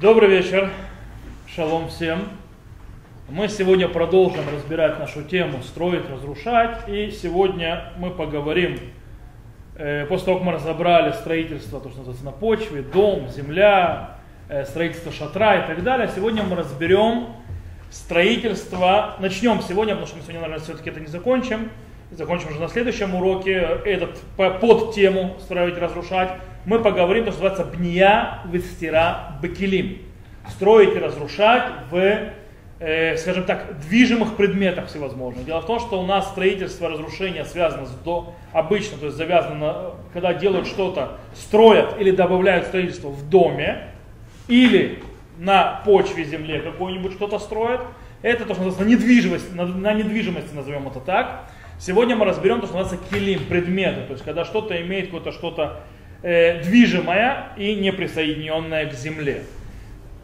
Добрый вечер, шалом всем. Мы сегодня продолжим разбирать нашу тему «Строить, разрушать». И сегодня мы поговорим, э, после того, как мы разобрали строительство, то, что называется на почве, дом, земля, э, строительство шатра и так далее, сегодня мы разберем строительство, начнем сегодня, потому что мы сегодня, наверное, все-таки это не закончим, закончим уже на следующем уроке, этот под тему «Строить, разрушать», мы поговорим, то, что называется «Бния вестира бекилим». Строить и разрушать в, э, скажем так, движимых предметах всевозможных. Дело в том, что у нас строительство, разрушение связано с до, обычно, то есть завязано на, когда делают что-то, строят или добавляют строительство в доме, или на почве земле какое-нибудь что-то строят. Это то, что называется недвижимость, на, на недвижимости назовем это так. Сегодня мы разберем то, что называется килим, предметы, то есть когда что-то имеет какое-то что-то э, движимое и не присоединенное к земле.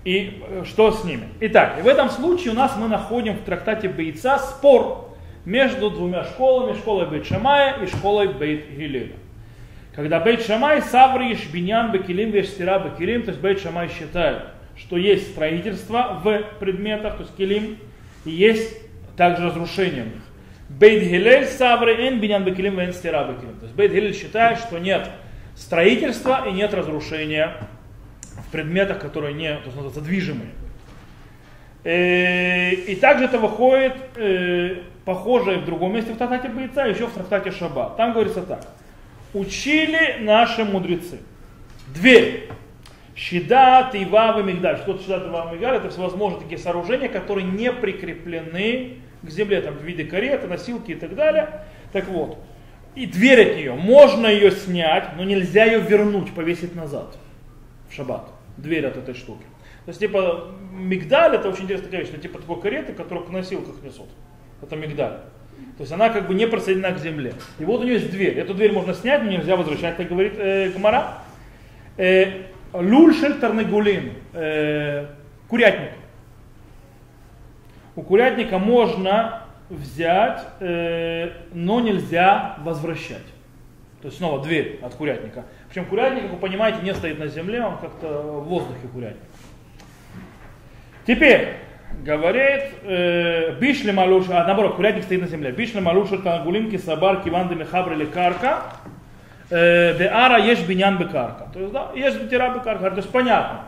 И э, что с ними? Итак, в этом случае у нас мы находим в трактате Бейца спор между двумя школами, школой Бейт Шамая и школой Бейт Гилеля. Когда Бейт Шамай, Саври, Шбиньян, Бекилим, Вештира, Бекилим, то есть Бейт Шамай считает, что есть строительство в предметах, то есть килим, и есть также разрушение в них. Бейт Гилель, Саври, Эн, Биньян, Бекилим, Вен, Стира, Бекилим. То есть Бейт Гилель считает, что нет строительства и нет разрушения в предметах, которые не, то есть называется, движимые. Э, и также это выходит э, похожее в другом месте в трактате Бойца, еще в трактате Шаба. Там говорится так. Учили наши мудрецы. Дверь. Щида, Тива, Мигдаль. Что Щида, Тива, Мигдаль? Это всевозможные такие сооружения, которые не прикреплены к земле, там в виде кареты, носилки и так далее. Так вот, и дверь от нее, можно ее снять, но нельзя ее вернуть, повесить назад в шаббат. Дверь от этой штуки. То есть, типа, мигдаль это очень интересная такая вещь, это типа такой кареты, которую к носилках несут. Это мигдаль. То есть она как бы не присоединена к земле. И вот у нее есть дверь. Эту дверь можно снять, но нельзя возвращать, так говорит э, Гмара. Э, Лульшель Тарнегулин, э, курятник. У курятника можно взять, э, но нельзя возвращать. То есть снова дверь от курятника. Причем курятник, как вы понимаете, не стоит на земле, он как-то в воздухе курятник. Теперь, говорит, э, бишли малуша, а наоборот, курятник стоит на земле. Бишли малуша тангулинки сабар киванды мехабр или карка. Беара ешь бинян бекарка. То есть, да, ешь бетира бекарка. То есть понятно.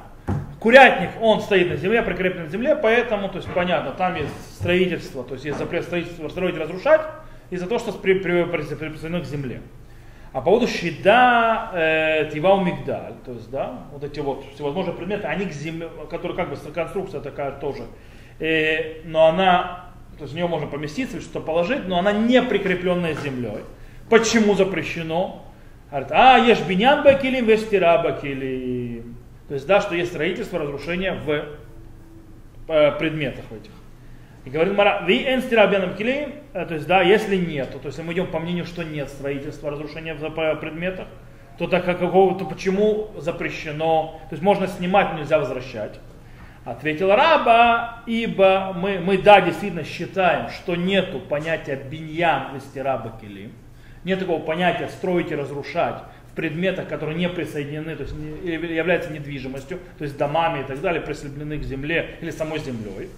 Курятник, он стоит на земле, прикреплен на земле, поэтому, то есть понятно, там есть строительство, то есть есть запрет строительства, строить разрушать, из-за того, что при, к земле. А по поводу щида э, тивау мигдаль, то есть, да, вот эти вот всевозможные предметы, они к земле, которые как бы конструкция такая тоже, э, но она, то есть в нее можно поместиться, что-то положить, но она не прикрепленная землей. Почему запрещено? Говорит, а, ешь бинян бакилим, вестира бакилим. То есть, да, что есть строительство, разрушение в э, предметах этих. И говорит Мара, ви эн стирабьяном килеем, э, то есть, да, если нет, то, есть, мы идем по мнению, что нет строительства, разрушения в предметах, то так какого, то почему запрещено, то есть можно снимать, нельзя возвращать. Ответил раба, ибо мы, мы да, действительно считаем, что нету понятия биньян вестираба килим, нет такого понятия строить и разрушать в предметах, которые не присоединены, то есть не, являются недвижимостью, то есть домами и так далее, присоединены к земле или самой землей.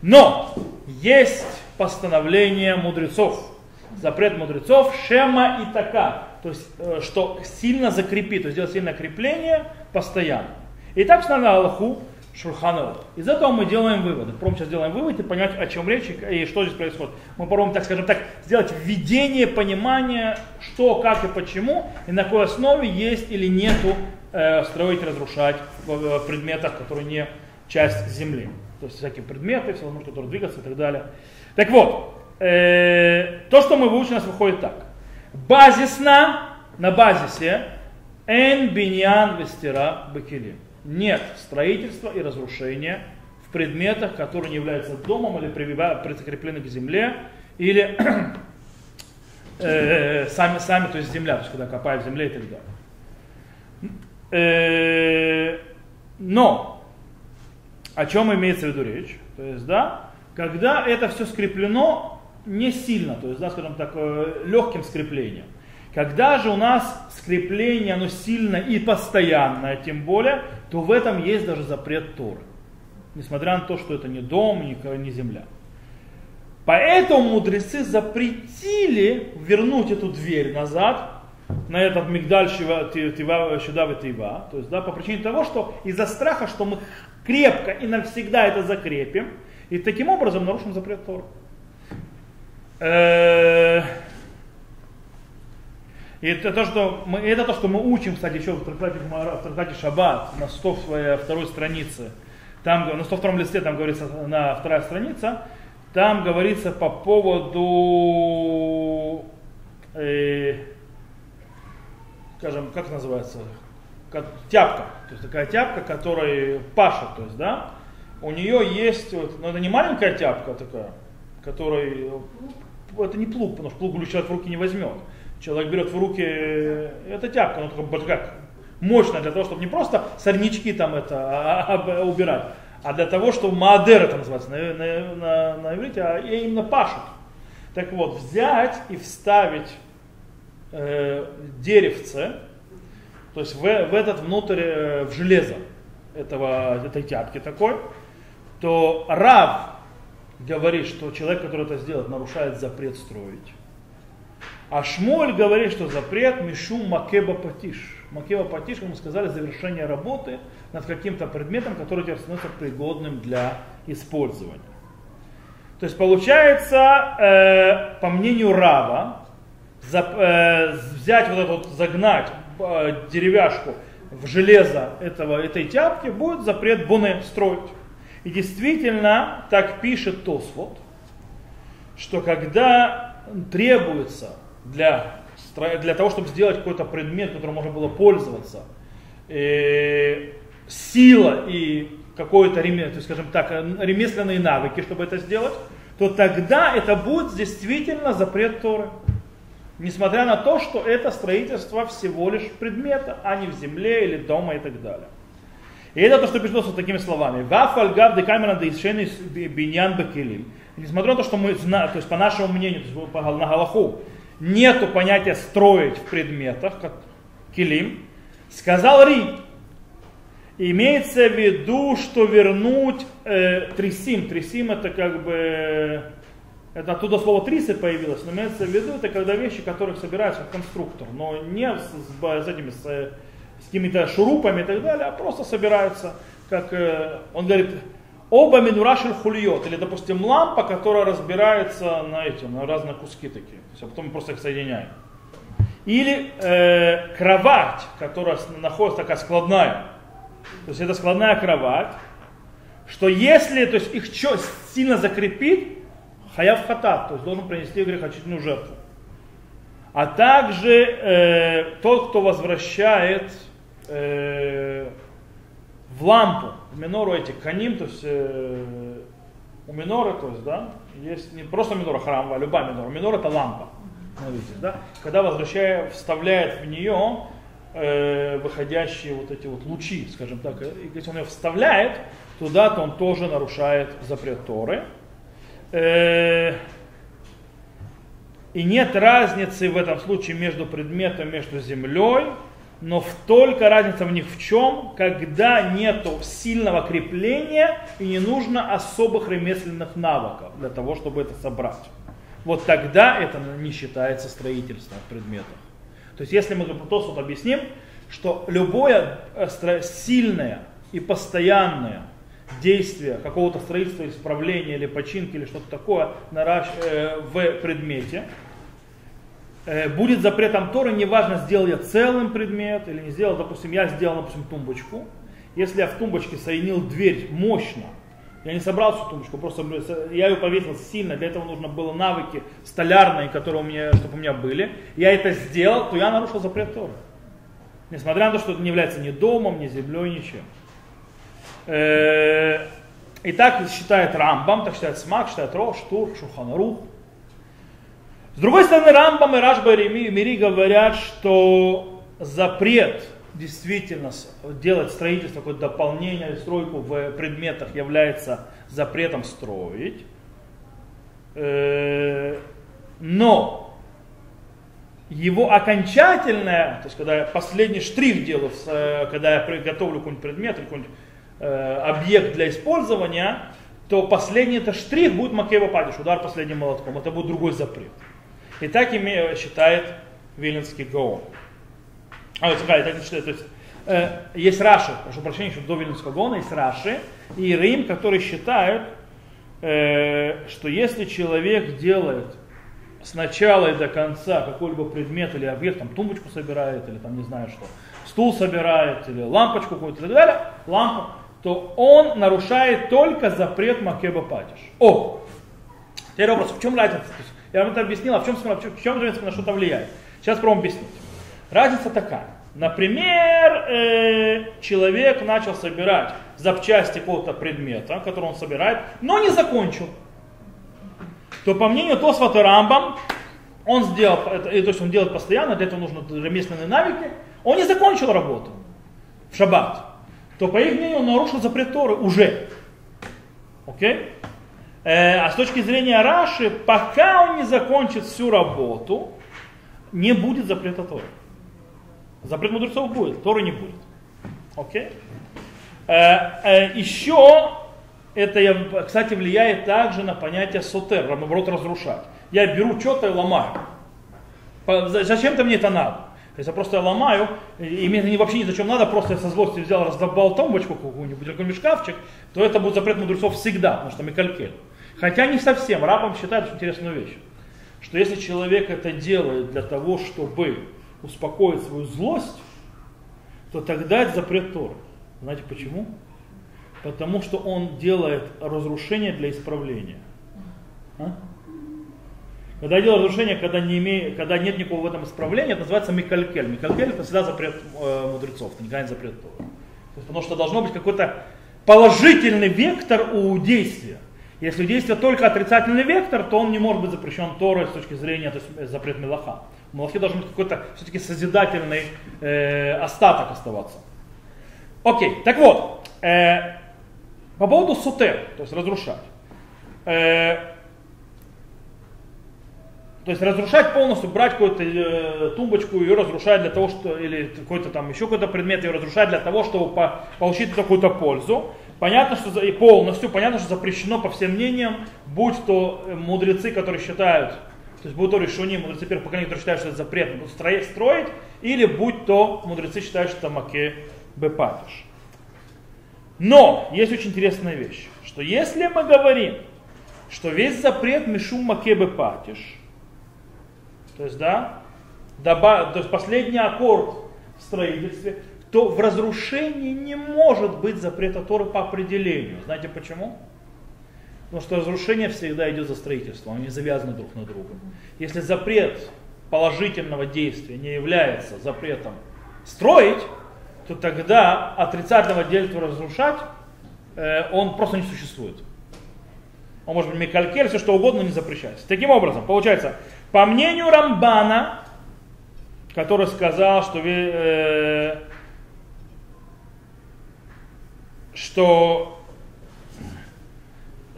Но есть постановление мудрецов, запрет мудрецов, шема и така, то есть э, что сильно закрепить, то есть сделать сильное крепление постоянно. И так на Аллаху Шурханова. Из этого мы делаем выводы. Пром сейчас делаем вывод и понять, о чем речь и что здесь происходит. Мы попробуем, так скажем так, сделать введение, понимание, что, как и почему, и на какой основе есть или нету э, строить, разрушать в, в предметах, которые не часть земли. То есть всякие предметы, все равно, которые двигаться и так далее. Так вот, э, то, что мы выучим, у нас выходит так. Базисно, на базисе, эн биньян вестира бакилим нет строительства и разрушения в предметах, которые не являются домом или прикреплены к земле, или э, сами, сами, то есть земля, то есть когда копают в земле и так далее. Э, но, о чем имеется в виду речь? То есть, да, когда это все скреплено не сильно, то есть, да, скажем так, э, легким скреплением. Когда же у нас скрепление, оно сильно и постоянное, тем более, то в этом есть даже запрет Торы. Несмотря на то, что это не дом, не земля. Поэтому мудрецы запретили вернуть эту дверь назад на этот мигдаль Шудав и Тива. То есть, да, по причине того, что из-за страха, что мы крепко и навсегда это закрепим, и таким образом нарушим запрет Тора. И это то, что мы, это то, что мы учим, кстати, еще в трактате, в трактате Шаббат на 102 странице. Там, на 102 листе там говорится, на вторая страница, там говорится по поводу, э, скажем, как называется, как, тяпка, то есть такая тяпка, которая пашет, то есть, да, у нее есть, вот, но ну, это не маленькая тяпка такая, которая, это не плуг, потому что плуг человек в руки не возьмет. Человек берет в руки, это тяпка, но только как мощная для того, чтобы не просто сорнячки там это а, а, а, убирать, а для того, чтобы маадер это называется на, на, на, на иврите, а именно пашут. Так вот, взять и вставить э, деревце, то есть в, в этот внутрь, э, в железо этого, этой тяпки такой, то Рав говорит, что человек, который это сделает, нарушает запрет строить. А Шмоль говорит, что запрет Мишум Макеба Патиш. Макеба Патиш, как мы сказали, завершение работы над каким-то предметом, который теперь становится пригодным для использования. То есть получается, э, по мнению Рава, за, э, взять вот этот, загнать э, деревяшку в железо этого, этой тяпки, будет запрет боне строить. И действительно, так пишет Тосфот, что когда требуется для, для того, чтобы сделать какой-то предмет, которым можно было пользоваться, э, сила и какое-то, то скажем так, ремесленные навыки, чтобы это сделать, то тогда это будет действительно запрет Торы. Несмотря на то, что это строительство всего лишь предмета, а не в земле или дома и так далее. И это то, что пишется такими словами. Вафаль гав декамера дейшени биньян бекелим. Несмотря на то, что мы знаем, то есть по нашему мнению, то есть на Галаху, нету понятия строить в предметах, как килим, сказал Ри, имеется в виду, что вернуть э, трисим. Трисим это как бы, это оттуда слово трисы появилось, но имеется в виду, это когда вещи, которых собираются как конструктор, но не с, с, с этими, с, с какими-то шурупами и так далее, а просто собираются, как э, он говорит, Оба минурашель хульот, или, допустим, лампа, которая разбирается на эти, на разные куски такие, то есть, а потом мы просто их соединяем. Или э, кровать, которая находится такая складная. То есть это складная кровать, что если то есть, их что, сильно закрепит, хаяв хатат, то есть должен принести грехочительную жертву. А также э, тот, кто возвращает э, в лампу, в минору эти каним, то есть э, у миноры, то есть, да, есть не просто минора храма, а любая минора. Минора это лампа. Смотрите, да? Когда возвращая, вставляет в нее э, выходящие вот эти вот лучи, скажем так, и если он ее вставляет туда, то он тоже нарушает запрет Торы. Э, и нет разницы в этом случае между предметом, между землей но только разница в них в чем, когда нет сильного крепления и не нужно особых ремесленных навыков для того, чтобы это собрать. Вот тогда это не считается строительством в предметах. То есть если мы просто вот объясним, что любое э, сильное и постоянное действие какого-то строительства, исправления или починки или что-то такое э, в предмете, будет запретом Торы, неважно, сделал я целым предмет или не сделал, допустим, я сделал, допустим, тумбочку. Если я в тумбочке соединил дверь мощно, я не собрал всю тумбочку, просто я ее повесил сильно, для этого нужно было навыки столярные, которые у меня, чтобы у меня были. Я это сделал, то я нарушил запрет Торы. Несмотря на то, что это не является ни домом, ни землей, ничем. Э, и так считает Рамбам, так считает Смак, считает Рош, Тур, Шуханарух. С другой стороны, Рамбам и Рашба и Мири говорят, что запрет действительно делать строительство, какое-то дополнение, стройку в предметах является запретом строить. Э, но его окончательное, то есть когда я последний штрих делаю, э, когда я приготовлю какой-нибудь предмет или какой-нибудь э, объект для использования, то последний это штрих будет макева падиш, удар последним молотком. Это будет другой запрет. И так ими считает Виленский Гаон. А, вот, так не считает, то есть, э, есть Раши, прошу прощения, что до Виленского Гаона есть Раши и Рим, которые считают, э, что если человек делает с начала и до конца какой-либо предмет или объект, там тумбочку собирает, или там не знаю что, стул собирает, или лампочку какую-то и так далее, лампу, то он нарушает только запрет Макеба Патиш. О! Теперь вопрос, в чем разница? Я вам это объяснил, а в чем, в чем на что-то влияет? Сейчас пробуем объяснить. Разница такая. Например, э, человек начал собирать запчасти какого-то предмета, который он собирает, но не закончил. То по мнению Тосфата Рамбам, он сделал, это, то есть он делает постоянно, для этого нужны ремесленные навыки, он не закончил работу в шаббат то по их мнению он нарушил запрет Торы уже. Окей? Э, а с точки зрения Раши, пока он не закончит всю работу, не будет запрета Торы. Запрет мудрецов будет, Торы не будет. Окей? Э, э, еще это, кстати, влияет также на понятие сотер, наоборот, разрушать. Я беру что-то и ломаю. Зачем-то мне это надо? Если я просто ломаю, и мне вообще ни зачем надо, просто я со злости взял, раздобал тумбочку какую-нибудь, какой-нибудь шкафчик, то это будет запрет мудрецов всегда, потому что Микалькель. Хотя не совсем. Рабам считают очень интересную вещь, что если человек это делает для того, чтобы успокоить свою злость, то тогда это запрет Торы. Знаете почему? Потому что он делает разрушение для исправления. А? Когда я делаю разрушение, когда, не имею, когда нет никакого в этом исправления, это называется микалькель. Микалькель это всегда запрет э, мудрецов, это никогда не запрет Тора. Потому что должно быть какой-то положительный вектор у действия. Если у действия только отрицательный вектор, то он не может быть запрещен Торой с точки зрения то есть, э, запрет Мелаха. У Мелахи должен быть какой-то все-таки созидательный э, остаток оставаться. Окей, так вот, э, по поводу сутер, то есть разрушать. Э, то есть разрушать полностью, брать какую-то э, тумбочку, ее разрушать для того, что, или какой-то там еще какой-то предмет, ее разрушать для того, чтобы по, получить какую-то пользу. Понятно, что и полностью, понятно, что запрещено по всем мнениям, будь то э, мудрецы, которые считают, то есть будь то решуни, мудрецы первых поколений, которые считают, что это запрет строить, строить, или будь то мудрецы считают, что маке бепатиш. Но есть очень интересная вещь, что если мы говорим, что весь запрет мишу маке бепатиш, то есть, да, добав, то есть последний аккорд в строительстве, то в разрушении не может быть запрета Торы по определению. Знаете почему? Потому что разрушение всегда идет за строительством, они завязаны друг на друга. Если запрет положительного действия не является запретом строить, то тогда отрицательного действия разрушать, э, он просто не существует. Он может быть микалькель, все что угодно, но не запрещается. Таким образом, получается, по мнению Рамбана, который сказал, что, э, что,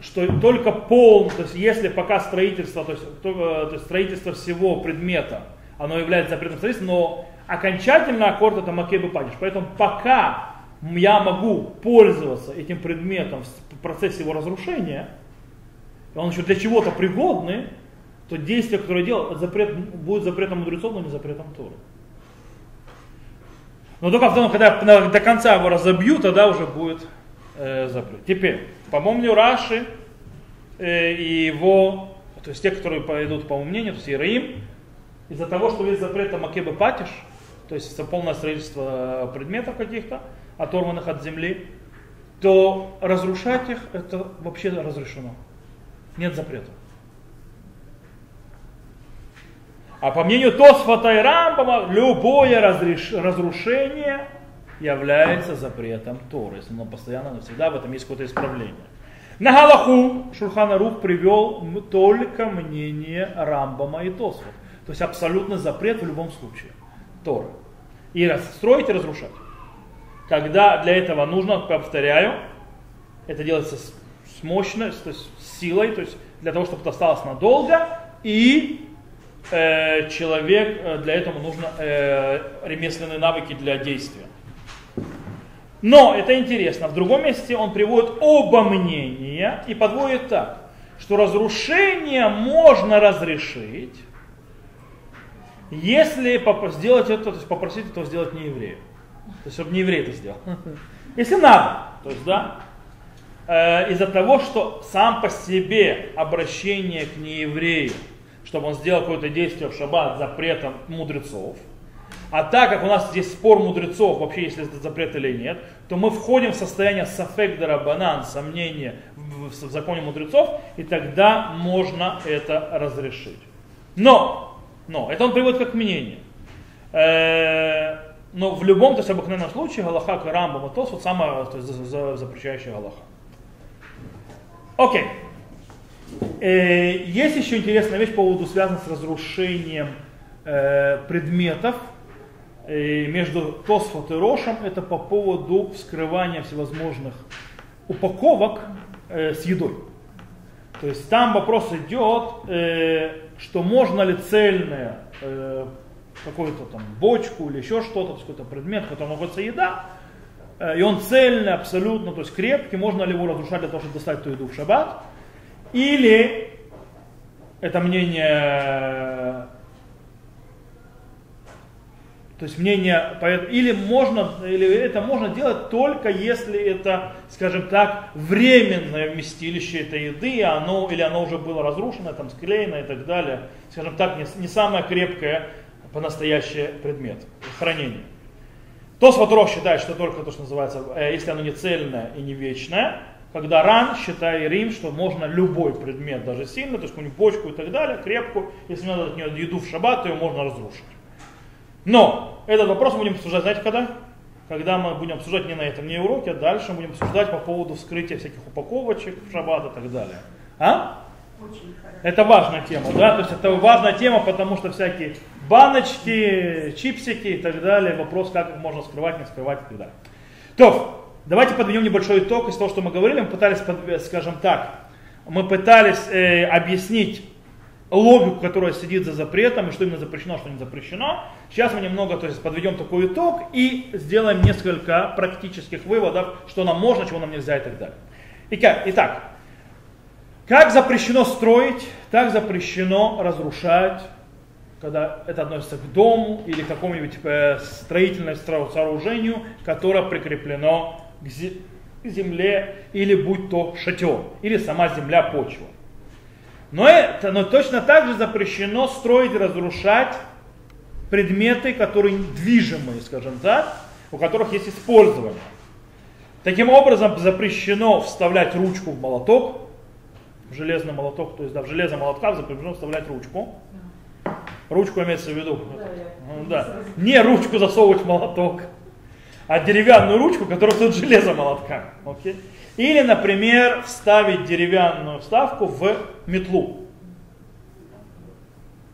что только пол, то есть если пока строительство, то есть, то, э, то есть строительство всего предмета, оно является запретным строительством, но окончательно аккорд это макебы падиш. Поэтому пока я могу пользоваться этим предметом в процессе его разрушения, он еще для чего-то пригодный, то действие, которое делал, запрет, будет запретом мудрецов, но не запретом Торы. Но только потом, когда до конца его разобью, тогда уже будет э, запрет. Теперь, мнению Раши э, и его, то есть те, которые пойдут по моему мнению, то есть Ираим, из-за того, что есть запрет Макебы Патиш, то есть это полное строительство предметов каких-то, оторванных от земли, то разрушать их это вообще разрешено. Нет запрета. А по мнению Тосфата и Рамбама, любое разреш... разрушение является запретом Торы. Если оно постоянно, навсегда, в этом есть какое-то исправление. На Галаху Шурхана Рух привел только мнение Рамбама и Тосфот. То есть абсолютно запрет в любом случае. Торы. И строить и разрушать. Когда для этого нужно, повторяю, это делается с, с мощной, то есть с силой, то есть для того, чтобы это осталось надолго, и э, человек, э, для этого нужно э, ремесленные навыки для действия. Но это интересно. В другом месте он приводит оба мнения и подводит так, что разрушение можно разрешить, если сделать это, то есть попросить этого сделать не еврею. То есть, чтобы не еврей это сделал. Если надо. То есть, да, э, из-за того, что сам по себе обращение к нееврею, чтобы он сделал какое-то действие в шаббат запретом мудрецов, а так как у нас здесь спор мудрецов, вообще если это запрет или нет, то мы входим в состояние сафек банан, сомнения в, законе мудрецов, и тогда можно это разрешить. Но, но, это он приводит как мнение. Э, но в любом, то есть обыкновенном случае, Галаха, Рамбам и Тос, вот самая то есть, за, за, запрещающая Галаха. Окей. Э, есть еще интересная вещь по поводу, связанная с разрушением э, предметов, между Тосфот и Рошем, это по поводу вскрывания всевозможных упаковок э, с едой. То есть там вопрос идет, э, что можно ли цельное э, какую-то там бочку или еще что-то, какой-то предмет, в котором находится еда, э, и он цельный абсолютно, то есть крепкий, можно ли его разрушать для того, чтобы достать эту еду в шаббат, или это мнение то есть мнение, или можно, или это можно делать только если это, скажем так, временное вместилище этой еды, оно, или оно уже было разрушено, там склеено и так далее. Скажем так, не, не самое крепкое по-настоящее предмет хранения. Тосфатров считает, что только то, что называется, э, если оно не цельное и не вечное, когда ран, считает Рим, что можно любой предмет, даже сильный, то есть какую-нибудь бочку и так далее, крепкую, если надо от нее еду в шаббат, то ее можно разрушить. Но этот вопрос мы будем обсуждать, знаете, когда? Когда мы будем обсуждать не на этом не уроке, а дальше будем обсуждать по поводу вскрытия всяких упаковочек в шаббат и так далее. А? Это важная тема, да? То есть это важная тема, потому что всякие баночки, чипсики и так далее, вопрос, как их можно скрывать, не скрывать и так далее. То, давайте подведем небольшой итог из того, что мы говорили. Мы пытались, скажем так, мы пытались э, объяснить логику, которая сидит за запретом, и что именно запрещено, что не запрещено. Сейчас мы немного то есть, подведем такой итог и сделаем несколько практических выводов, что нам можно, чего нам нельзя и так далее. Итак, как запрещено строить, так запрещено разрушать, когда это относится к дому или к какому-нибудь э, строительному сооружению, которое прикреплено к земле, или будь то шатер, или сама земля, почва. Но, это, но точно так же запрещено строить и разрушать предметы, которые движимые, скажем так, у которых есть использование. Таким образом, запрещено вставлять ручку в молоток, в железный молоток, то есть да, в железный молотка запрещено вставлять ручку. Ручку имеется в виду. Да, да. Не ручку засовывать в молоток, а деревянную ручку, которая стоит железо молотка. Okay? Или, например, вставить деревянную вставку в метлу.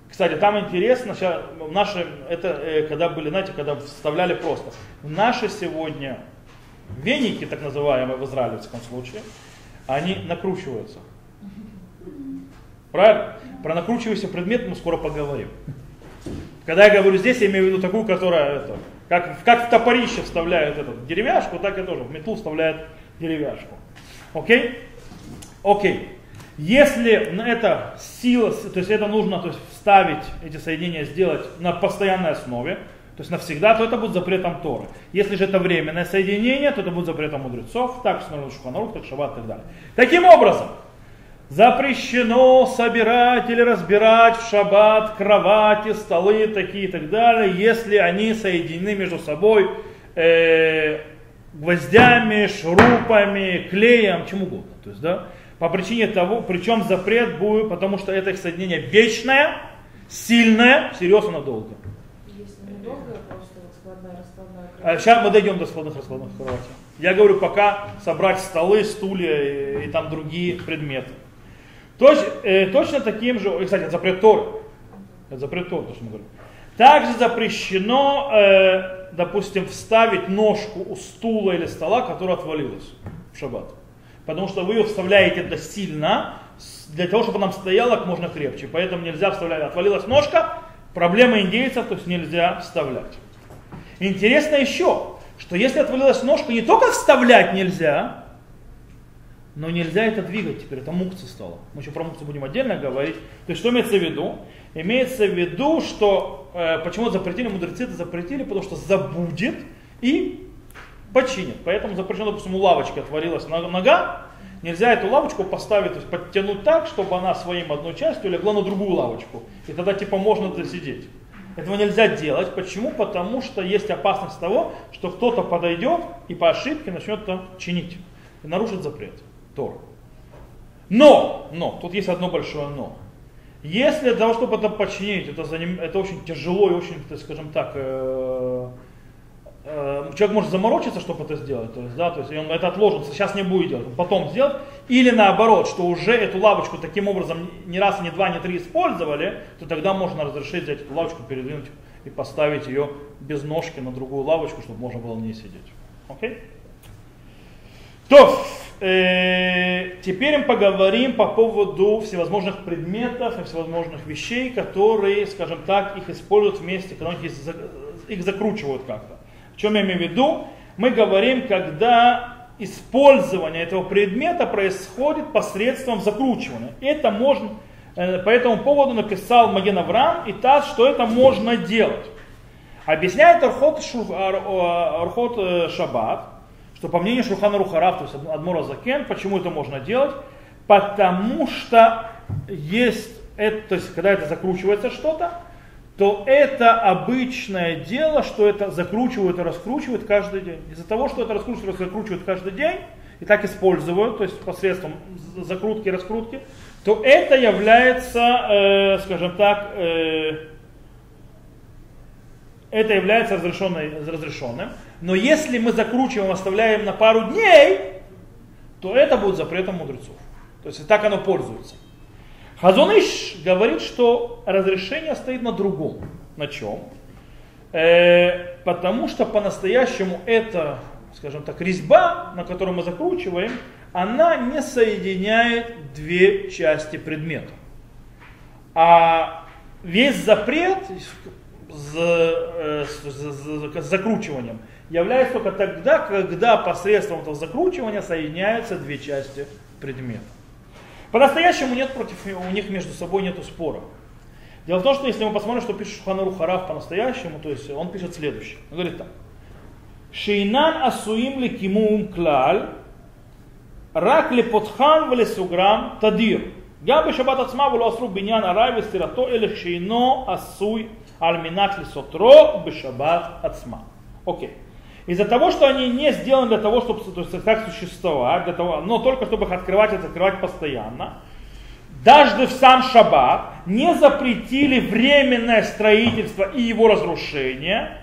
Кстати, там интересно, сейчас наши, это э, когда были, знаете, когда вставляли просто. Наши сегодня веники, так называемые в израильском случае, они накручиваются. Правильно? Про накручивающийся предмет мы скоро поговорим. Когда я говорю здесь, я имею в виду такую, которая, это, как, как в топорище вставляют эту деревяшку, так и тоже в метлу вставляют деревяшку. Окей? Окей. Если это сила, то есть это нужно то есть, вставить эти соединения, сделать на постоянной основе, то есть навсегда, то это будет запретом Торы. Если же это временное соединение, то это будет запретом мудрецов, так Шуханарух, так Шаббат и так далее. Таким образом, запрещено собирать или разбирать в шаббат кровати, столы такие и так далее, если они соединены между собой э, гвоздями, шурупами, клеем, чем угодно. То есть, да, по причине того, причем запрет будет, потому что это их соединение вечное, сильное, серьезно надолго. А сейчас мы дойдем до складных раскладных кроватей. Я говорю, пока собрать столы, стулья и, и там другие предметы. Точ, э, точно таким же, кстати, это запрет Торы. Это запрет Торы, то, что мы говорим. Также запрещено, э, допустим, вставить ножку у стула или стола, которая отвалилась в шаббат. потому что вы ее вставляете это сильно, для того, чтобы она стояла как можно крепче. Поэтому нельзя вставлять. Отвалилась ножка, проблема индейцев, то есть нельзя вставлять. Интересно еще, что если отвалилась ножка, не только вставлять нельзя, но нельзя это двигать теперь, это мукция стало. Мы еще про мукцию будем отдельно говорить. То есть что имеется в виду? Имеется в виду, что э, почему запретили, мудрецы это запретили, потому что забудет и починит. Поэтому запрещено, допустим, у лавочки отворилась нога, нельзя эту лавочку поставить, то есть подтянуть так, чтобы она своим одной частью легла на другую лавочку. И тогда типа можно засидеть. Этого нельзя делать. Почему? Потому что есть опасность того, что кто-то подойдет и по ошибке начнет чинить и нарушит запрет. Тор. Но, но, тут есть одно большое но. Если для того, чтобы это починить, это, заним, это очень тяжело и очень, так скажем так, э, э, человек может заморочиться, чтобы это сделать, то есть, да, то есть он это отложится, сейчас не будет делать, потом сделать, или наоборот, что уже эту лавочку таким образом не раз, не два, не три использовали, то тогда можно разрешить взять эту лавочку, передвинуть и поставить ее без ножки на другую лавочку, чтобы можно было на ней сидеть. Окей? То, э, теперь мы поговорим по поводу всевозможных предметов и всевозможных вещей, которые, скажем так, их используют вместе, когда их, их закручивают как-то. В чем я имею в виду? Мы говорим, когда использование этого предмета происходит посредством закручивания. Это можно, э, по этому поводу написал Маген Авраам и Таз, что это можно делать. Объясняет Архот, э, Шаббат, что по мнению Шухана Рухарав, то есть Адмора Закен, почему это можно делать? Потому что есть, это, то есть когда это закручивается что-то, то это обычное дело, что это закручивают и раскручивают каждый день. Из-за того, что это раскручивают и закручивают каждый день, и так используют, то есть посредством закрутки и раскрутки, то это является, э, скажем так, э, это является разрешенным. Но если мы закручиваем, оставляем на пару дней, то это будет запретом мудрецов. То есть так оно пользуется. Хазоныш говорит, что разрешение стоит на другом. На чем? Э, потому что по-настоящему это, скажем так, резьба, на которую мы закручиваем, она не соединяет две части предмета. А весь запрет Э, с, с, с закручиванием является только тогда, когда посредством этого закручивания соединяются две части предмета. По-настоящему нет против, у них между собой нет спора. Дело в том, что если мы посмотрим, что пишет Шуханару Хараф по-настоящему, то есть он пишет следующее. Он говорит так. Шейнан асуим ликимум клаль, рак лепотхам влесуграм тадир. Габы шабат ацма вулу асру биньян арай вестирато или шейно асуй альминат лисотро бешаббат ацма. Окей. Из-за того, что они не сделаны для того, чтобы то есть, так существовать, для того, но только чтобы их открывать и закрывать постоянно, даже в сам шаббат не запретили временное строительство и его разрушение,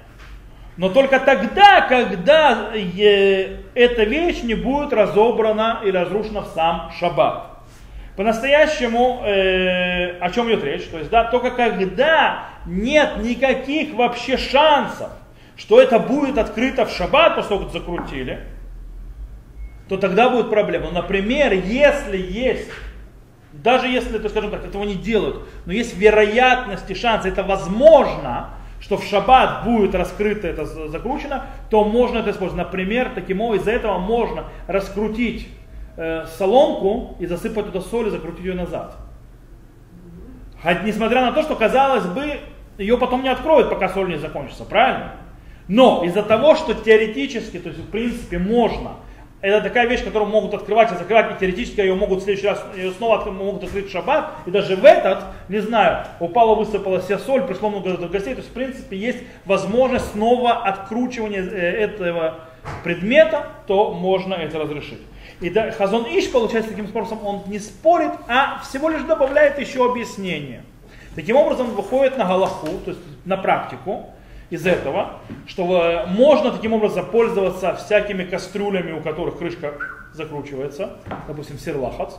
но только тогда, когда э, эта вещь не будет разобрана и разрушена в сам шаббат. По-настоящему, э, о чем идет речь? То есть, да, только когда нет никаких вообще шансов, что это будет открыто в шаббат, после того, как закрутили, то тогда будет проблема. Например, если есть, даже если, то скажем так, этого не делают, но есть вероятность и шанс, это возможно, что в шаббат будет раскрыто это закручено, то можно это использовать. Например, таким образом, из-за этого можно раскрутить э, соломку и засыпать туда соль и закрутить ее назад. Хоть, несмотря на то, что казалось бы, ее потом не откроют, пока соль не закончится, правильно? Но из-за того, что теоретически, то есть в принципе можно, это такая вещь, которую могут открывать и закрывать, и теоретически ее могут в следующий раз ее снова могут открыть в шаббат, и даже в этот, не знаю, упала, высыпалась вся соль, пришло много гостей, то есть в принципе есть возможность снова откручивания э, этого предмета, то можно это разрешить. И да, Хазон Иш, получается, таким способом он не спорит, а всего лишь добавляет еще объяснение. Таким образом, выходит на Галаху, то есть на практику из этого, что можно таким образом пользоваться всякими кастрюлями, у которых крышка закручивается, допустим, сирлахац,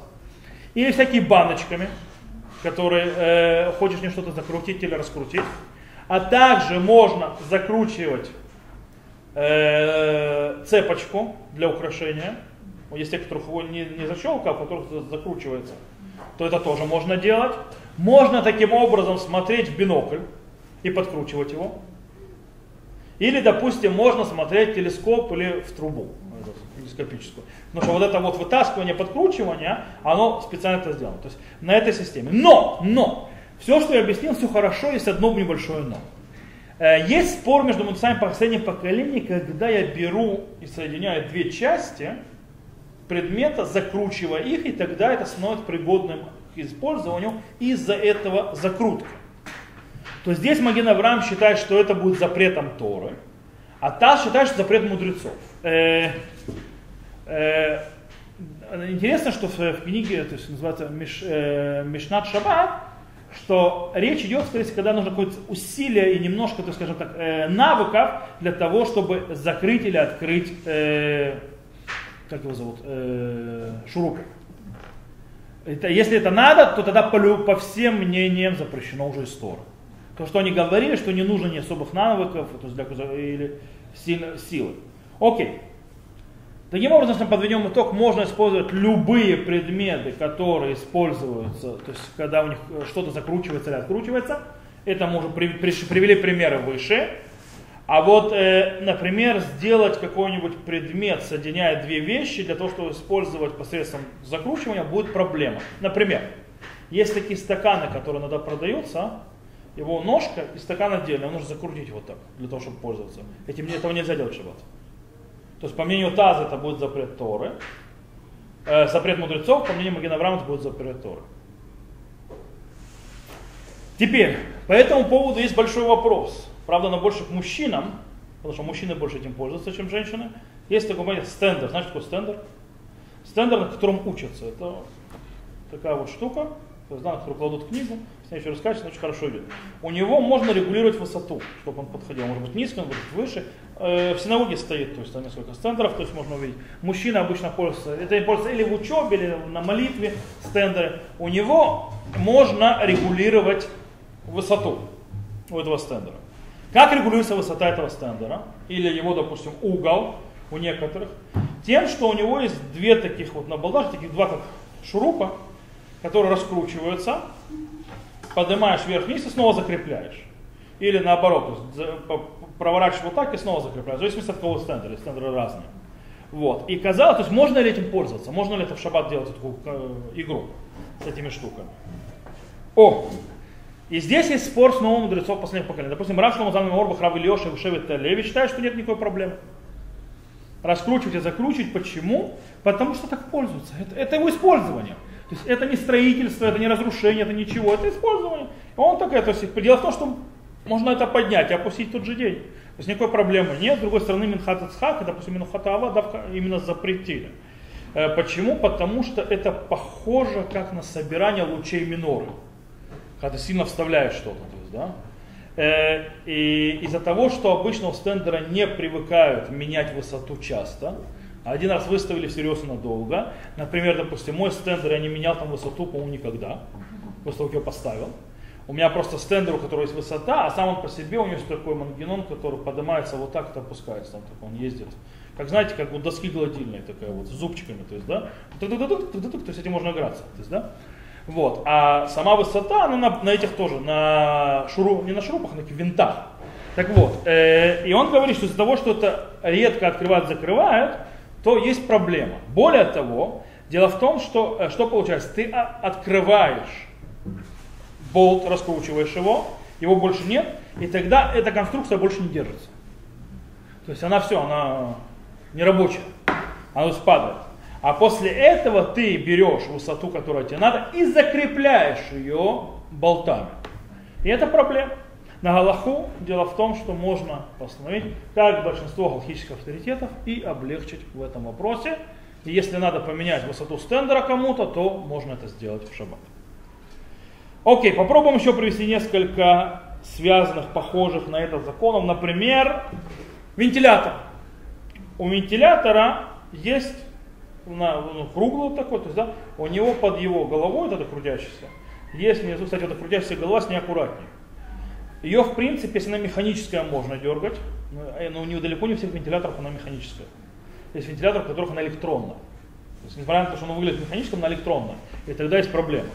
или всякими баночками, которые э, хочешь не что-то закрутить или раскрутить. А также можно закручивать э, цепочку для украшения, есть те, которых его не, не защелка, а которых закручивается, то это тоже можно делать. Можно таким образом смотреть в бинокль и подкручивать его. Или, допустим, можно смотреть телескоп или в трубу телескопическую. Потому что вот это вот вытаскивание, подкручивание, оно специально это сделано. То есть на этой системе. Но, но, все, что я объяснил, все хорошо, есть одно небольшое но. Э, есть спор между мудрецами последних поколений, когда я беру и соединяю две части предмета, закручивая их, и тогда это становится пригодным к использованию из-за этого закрутки. То здесь Маген Авраам считает, что это будет запретом Торы, а та считает, что запрет мудрецов. Э, э, интересно, что в, в книге, то есть называется Миш, э, Мишнат Шаббат, что речь идет, скорее всего, когда нужно какое-то усилие и немножко, так скажем так, э, навыков для того, чтобы закрыть или открыть, э, как его зовут, э, шурупы. Это, если это надо, то тогда по, по всем мнениям запрещено уже история. То, что они говорили, что не нужно ни особых навыков то есть для, или силы. Окей. Таким образом, если мы подведем итог, можно использовать любые предметы, которые используются, то есть когда у них что-то закручивается или откручивается. Это мы уже привели примеры выше. А вот, э, например, сделать какой-нибудь предмет, соединяя две вещи, для того, чтобы использовать посредством закручивания, будет проблема. Например, есть такие стаканы, которые иногда продаются, его ножка и стакан отдельно, нужно закрутить вот так, для того, чтобы пользоваться. Этим этого нельзя делать в шаббат. То есть по мнению Таза это будет запрет Торы, э, запрет мудрецов, по мнению Магина Авраама это будет запрет Торы. Теперь, по этому поводу есть большой вопрос. Правда, на больше к мужчинам, потому что мужчины больше этим пользуются, чем женщины. Есть такой понятие стендер. Знаете, такой стендер? Стендер, на котором учатся. Это такая вот штука, то есть, да, который кладут книгу, ней еще раскачивается, очень хорошо идет. У него можно регулировать высоту, чтобы он подходил. Может быть низкий, он может быть выше. Э, в синагоге стоит, то есть там несколько стендеров, то есть можно увидеть. Мужчина обычно пользуется, это пользуется или в учебе, или на молитве стендеры. У него можно регулировать высоту у этого стендера. Как регулируется высота этого стендера? Или его, допустим, угол у некоторых? Тем, что у него есть две таких вот на балдах, таких два как шурупа, которые раскручиваются, поднимаешь вверх-вниз и снова закрепляешь. Или наоборот, проворачиваешь вот так и снова закрепляешь. В зависимости от какого стендера, стендеры разные. Вот. И казалось, то есть можно ли этим пользоваться? Можно ли это в шаббат делать такую э, игру с этими штуками? О, и здесь есть спор с новым мудрецов последних поколений. Допустим, Рав Шломазан Орбах, Рав Ильоша и Ушевит Леви считают, что нет никакой проблемы. Раскручивать и закручивать. Почему? Потому что так пользуются. Это, это его использование. То есть это не строительство, это не разрушение, это ничего, это использование. Он такая, то есть дело в том, что можно это поднять и опустить в тот же день. То есть никакой проблемы нет. С другой стороны, Минхат Ицхак, допустим, Минхата Ава именно запретили. Э, почему? Потому что это похоже как на собирание лучей миноры. Когда ты сильно вставляешь что-то. То есть, да? Э, и из-за того, что обычно у стендера не привыкают менять высоту часто, один раз выставили всерьез и надолго. Например, допустим, мой стендер я не менял там высоту, по-моему, никогда. После того, как я поставил. У меня просто стендер, у которого есть высота, а сам он по себе, у него есть такой мангенон, который поднимается вот так и опускается. Там, так он ездит. Как знаете, как вот доски гладильные такая вот, с зубчиками, то есть, да, то есть этим можно играться, то есть, да. Вот. А сама высота, она на, на этих тоже, на шуру, не на шурупах, а на винтах. Так вот, э, и он говорит, что из-за того, что это редко открывают, закрывают, то есть проблема. Более того, дело в том, что э, что получается, ты открываешь болт, раскручиваешь его, его больше нет, и тогда эта конструкция больше не держится. То есть она все, она не рабочая, она падает. А после этого ты берешь высоту, которая тебе надо, и закрепляешь ее болтами. И это проблема. На Галаху дело в том, что можно постановить, как большинство галахических авторитетов, и облегчить в этом вопросе. И если надо поменять высоту стендера кому-то, то можно это сделать в шаббат. Окей, попробуем еще привести несколько связанных, похожих на это законов. Например, вентилятор. У вентилятора есть на, ну, круглый такой, то есть, да, у него под его головой, вот это крутящийся, есть внизу, кстати, эта крутящаяся голова с неаккуратней. Ее, в принципе, если она механическая, можно дергать, но не, далеко не всех вентиляторов она механическая. Есть вентиляторы, в которых она электронная. То есть, несмотря на то, что оно выглядит механическим, на электронном. И тогда есть проблема.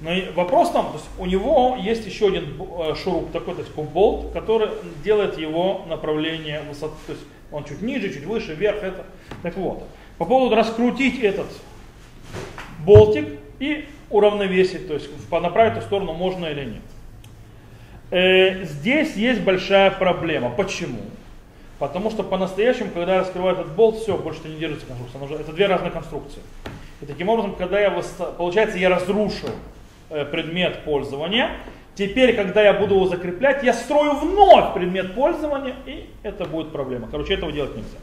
Но вопрос там, то есть у него есть еще один э, шуруп, такой, то есть болт, который делает его направление высоты, то есть он чуть ниже, чуть выше, вверх, это. Так вот, по поводу раскрутить этот болтик и уравновесить, то есть направить эту сторону можно или нет. Э, здесь есть большая проблема. Почему? Потому что по-настоящему, когда я раскрываю этот болт, все, больше не держится конструкция. Это две разные конструкции. И таким образом, когда я, получается, я разрушил э, предмет пользования, теперь, когда я буду его закреплять, я строю вновь предмет пользования, и это будет проблема. Короче, этого делать нельзя.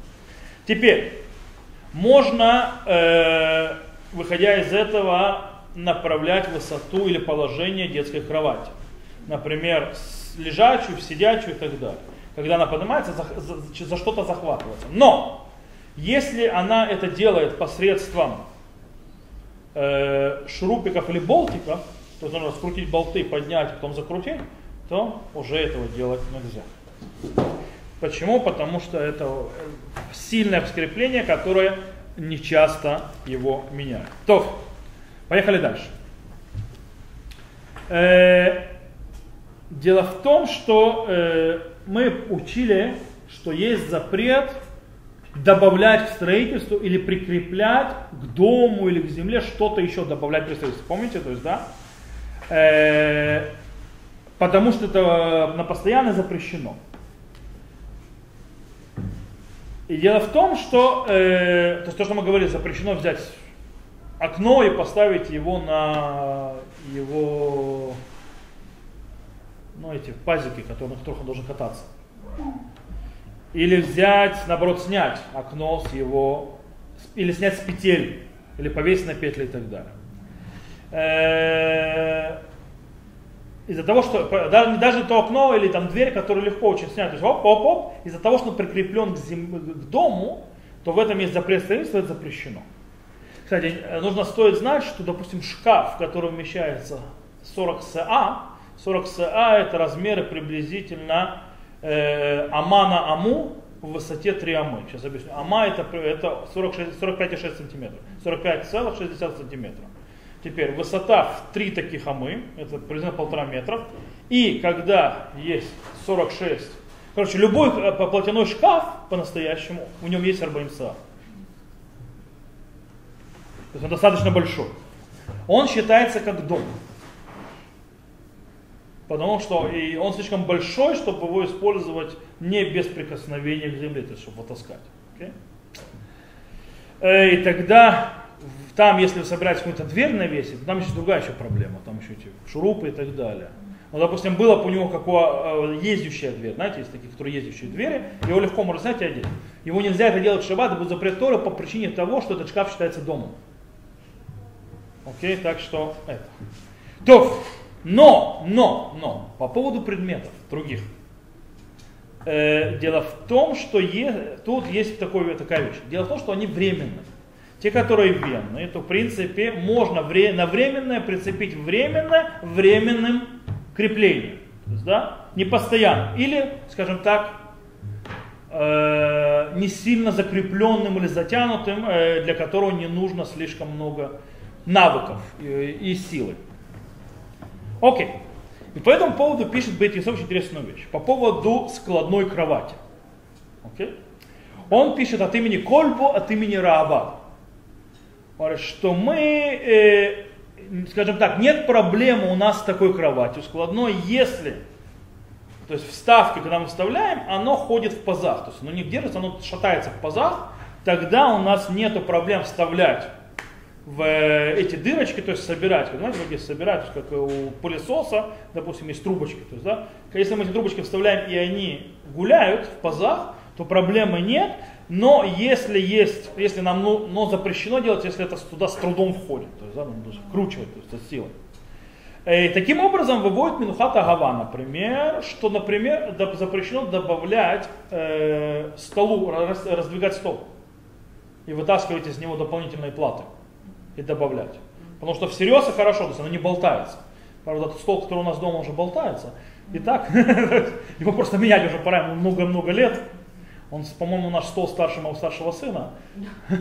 Теперь, можно, э, выходя из этого, направлять высоту или положение детской кровати. Например, лежачую, сидячую и так далее. Когда она поднимается, за, за, за что-то захватывается. Но, если она это делает посредством э, шурупиков или болтиков, то есть нужно раскрутить болты, поднять, потом закрутить, то уже этого делать нельзя. Почему? Потому что это сильное скрепление, которое не часто его меняют. То, поехали дальше. Э, дело в том, что э, мы учили, что есть запрет добавлять к строительству или прикреплять к дому или к земле что-то еще добавлять при строительстве. Помните, то есть, да? Э, потому что это на постоянно запрещено. И дело в том, что э, то, что мы говорили, запрещено взять окно и поставить его на его ну, эти пазики, которые, на которых он должен кататься. Или взять, наоборот, снять окно с его, или снять с петель, или повесить на петли и так далее. Э, из-за того, что даже, даже то окно или там дверь, которую легко очень снять, то есть оп, оп, оп, из-за того, что он прикреплен к, зем... к дому, то в этом есть запрет строительства, это запрещено. Кстати, нужно стоит знать, что, допустим, шкаф, в который вмещается 40 СА, 40 СА это размеры приблизительно э, ама на аму в высоте 3 амы. Сейчас объясню. Ама это, это 45,6 сантиметров. 45,60 сантиметров. Теперь высота в 3 таких амы, это примерно полтора метров. И когда есть 46, короче, любой э, платяной шкаф по-настоящему, у него есть 40 СА. То есть он достаточно большой. Он считается как дом. Потому что и он слишком большой, чтобы его использовать не без прикосновения к земле, то есть чтобы потаскать. Okay? Э, и тогда там, если вы собираетесь какую-то дверь навесить, там еще другая еще проблема, там еще эти шурупы и так далее. Ну, допустим, было бы у него какое, э, ездящая дверь, знаете, есть такие, которые ездящие двери, его легко можно снять и одеть. Его нельзя это делать в шаббат, это будет запрет по причине того, что этот шкаф считается домом. Окей, так что это. То, но, но, но, по поводу предметов других. Э, дело в том, что е, тут есть такой, такая вещь. Дело в том, что они временные. Те, которые венные, то в принципе можно вре, на временное прицепить временно временным креплением. То есть, да, не постоянно. Или, скажем так, э, не сильно закрепленным или затянутым, э, для которого не нужно слишком много навыков и, и силы. Окей. И по этому поводу пишет Бейтис очень интересную вещь. По поводу складной кровати. Окей? Он пишет от имени Кольбу, от имени Раава. Говорит, что мы, э, скажем так, нет проблемы у нас с такой кроватью складной, если, то есть вставки, когда мы вставляем, оно ходит в пазах. То есть оно не держится, оно шатается в пазах, тогда у нас нет проблем вставлять в э, эти дырочки, то есть собирать, как, знаете, как собирать, как у пылесоса, допустим, есть трубочки. То есть, да, если мы эти трубочки вставляем и они гуляют в пазах, то проблемы нет, но если есть, если нам ну, но запрещено делать, если это туда с трудом входит, то есть да, нужно вкручивать, то есть с силой. И таким образом выводит Минухата Гава, например, что, например, запрещено добавлять э, столу, раздвигать стол и вытаскивать из него дополнительные платы и добавлять. Потому что всерьез и хорошо, то есть оно не болтается. Правда, тот стол, который у нас дома уже болтается. И так, его просто менять уже пора, ему много-много лет. Он, по-моему, наш стол старше моего старшего сына.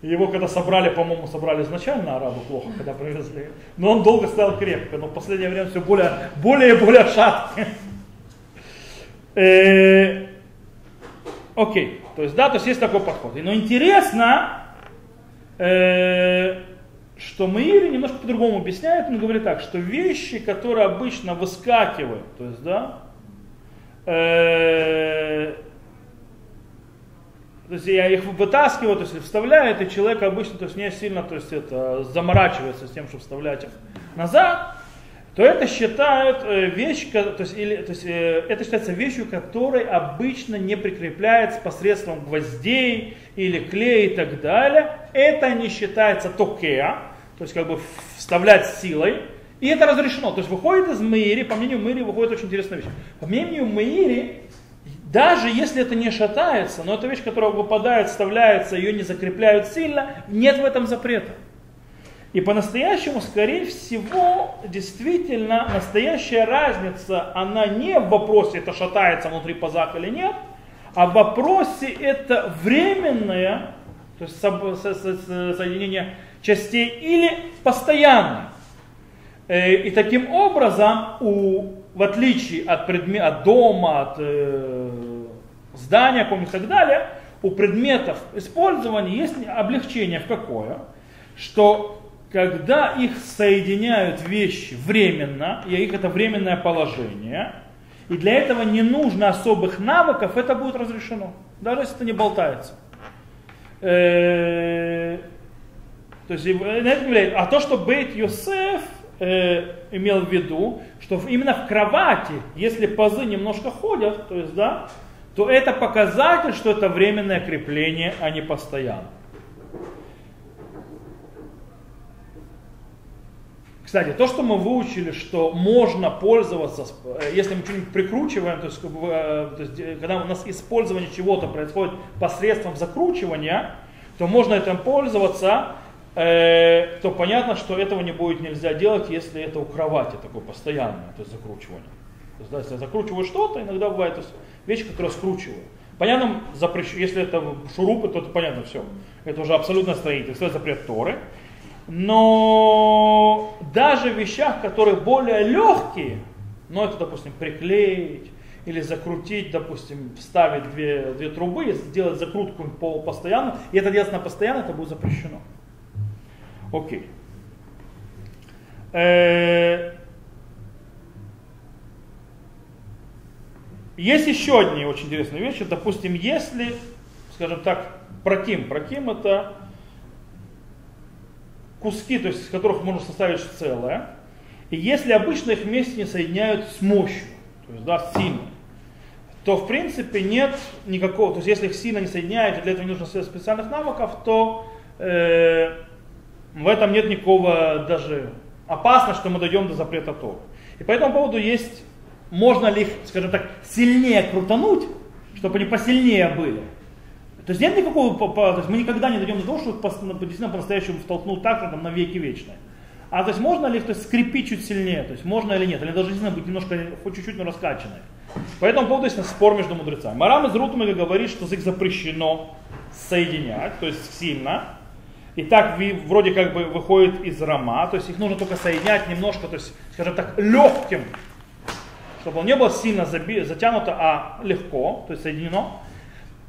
Его когда собрали, по-моему, собрали изначально арабы плохо, когда привезли. Но он долго стоял крепко, но в последнее время все более, более и более шаткий. Э, окей, то есть, да, то есть есть такой подход. Но интересно, что Маири немножко по-другому объясняет, он говорит так, что вещи, которые обычно выскакивают, то есть, да, э, то есть я их вытаскиваю, то есть вставляю, и человек обычно то есть, не сильно то есть, это, заморачивается с тем, чтобы вставлять их назад, то это считают э, вещь, то есть, или, то есть, э, это считается вещью, которой обычно не прикрепляется посредством гвоздей или клея и так далее. Это не считается токеа, то есть как бы вставлять силой. И это разрешено. То есть выходит из Мейри, по мнению Мейри, выходит очень интересная вещь. По мнению Мейри, даже если это не шатается, но это вещь, которая выпадает, вставляется, ее не закрепляют сильно, нет в этом запрета. И по-настоящему, скорее всего, действительно, настоящая разница, она не в вопросе, это шатается внутри пазах или нет, а в вопросе это временное, то есть соединение частей или постоянное. Э, и таким образом, у, в отличие от, предмет, от дома, от э, здания и так далее, у предметов использования есть облегчение в какое? Что когда их соединяют вещи временно, и их это временное положение, и для этого не нужно особых навыков, это будет разрешено, даже если это не болтается. Э, то есть, а то, что Бейт Йосеф э, имел в виду, что именно в кровати, если пазы немножко ходят, то есть, да, то это показатель, что это временное крепление, а не постоянное. Кстати, то, что мы выучили, что можно пользоваться, э, если мы что-нибудь прикручиваем, то есть, э, то есть, э, когда у нас использование чего-то происходит посредством закручивания, то можно этим пользоваться, э, то понятно, что этого не будет нельзя делать, если это у кровати такое постоянное, то есть закручивание. То есть, да, если я закручиваю что-то, иногда бывает то есть, вещи, которые скручиваю. Понятно, запрещ... если это шурупы, то это понятно все. Это уже абсолютно строительство, запрет Торы. Но даже в вещах, которые более легкие, ну это, допустим, приклеить или закрутить, допустим, вставить две, две трубы, сделать закрутку по постоянно, и это делать на постоянно, это будет запрещено. Окей. Э, есть еще одни очень интересные вещи. Допустим, если, скажем так, проким. Проким это куски, то есть из которых можно составить целое. И если обычно их вместе не соединяют с мощью, то есть да, сильно, то в принципе нет никакого, то есть если их сильно не соединяют, и для этого не нужно специальных навыков, то э, в этом нет никакого даже опасности, что мы дойдем до запрета Торы. И по этому поводу есть, можно ли их, скажем так, сильнее крутануть, чтобы они посильнее были. То есть нет никакого, то есть мы никогда не дойдем до того, что действительно по-настоящему втолкнуть так, что там на веки вечные. А то есть можно ли то есть, скрепить чуть сильнее, то есть можно или нет, или должны действительно быть немножко, хоть чуть-чуть, но раскачанной. По этому поводу есть спор между мудрецами. Марам из Рутмага говорит, что их запрещено соединять, то есть сильно. И так вроде как бы выходит из рама, то есть их нужно только соединять немножко, то есть, скажем так, легким, чтобы он не был сильно заби, затянуто, а легко, то есть соединено.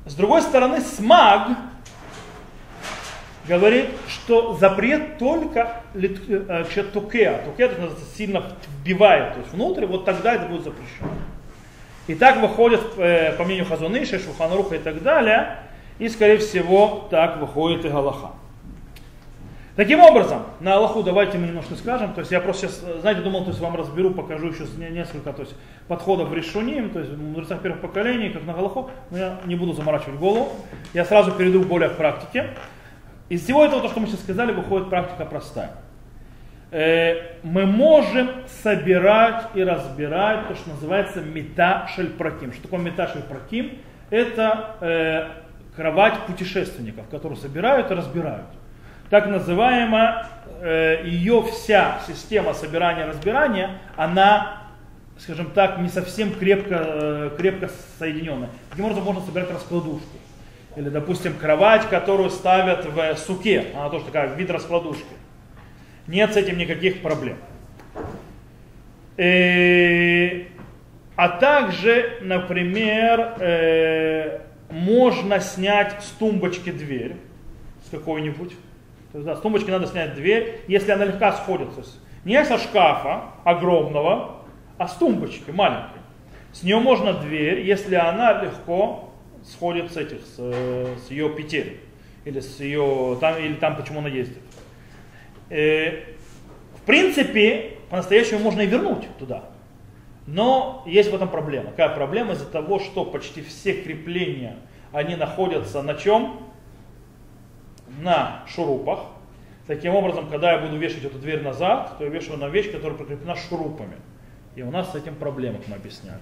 С другой стороны, смаг говорит, что запрет только тукеа. Тукеа это сильно вбивает то есть внутрь, вот тогда это будет запрещено. И так выходит, э, по мнению Хазуныша, Шуханаруха и так далее, и скорее всего так выходит и Галаха. Таким образом, на Аллаху давайте мы немножко скажем, то есть я просто сейчас, знаете, думал, то есть вам разберу, покажу еще несколько то есть, подходов в решуним, то есть в мудрецах первых поколений, как на Аллаху, но я не буду заморачивать голову, я сразу перейду более к практике. Из всего этого, то, что мы сейчас сказали, выходит практика простая. Э, мы можем собирать и разбирать то, что называется мета шельпраким. Что такое мета шельпраким? Это э, кровать путешественников, которые собирают и разбирают так называемая, э, ее вся система собирания-разбирания, она, скажем так, не совсем крепко, э, крепко соединенная. Таким образом можно собирать раскладушку. Или, допустим, кровать, которую ставят в суке, она тоже такая вид раскладушки. Нет с этим никаких проблем. И, э, а также, например, э, можно снять с тумбочки дверь, с какой-нибудь. То есть, да, с тумбочки надо снять дверь, если она легко сходится. Не со шкафа огромного, а с тумбочки маленькой. С нее можно дверь, если она легко сходит с этих, с, с ее петель. Или с ее, там, или там почему она ездит. Э, в принципе, по-настоящему можно и вернуть туда. Но есть в этом проблема. Какая проблема? Из-за того, что почти все крепления, они находятся на чем? На шурупах. Таким образом, когда я буду вешать эту дверь назад, то я вешаю на вещь, которая прикреплена шурупами. И у нас с этим проблема, мы объясняли.